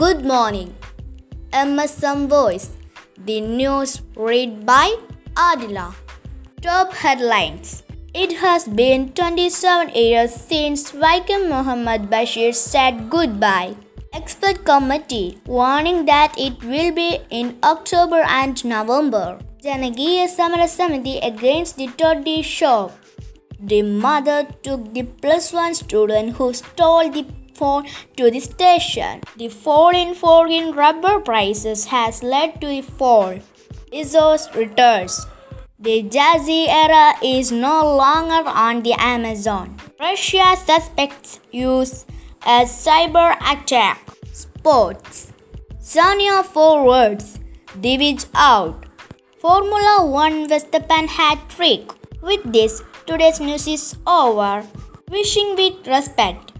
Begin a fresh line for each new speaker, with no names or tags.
Good morning. MSM Voice. The news read by Adila. Top headlines. It has been 27 years since Vaikom Muhammad Basheer said goodbye. Expert committee warning that it will be in October and November. Janagiya Samara Samiti against the toddy shop. The mother took the plus one student who stole the phone to the station. The fall in foreign rubber prices has led to a fall. Bezos returns. The Jassy era is no longer on the Amazon. Russia suspects use a cyber attack. Sports. Sonia forwards. Divids out. Formula 1 Verstappen hat trick. With this, today's news is over. Wishing with respect.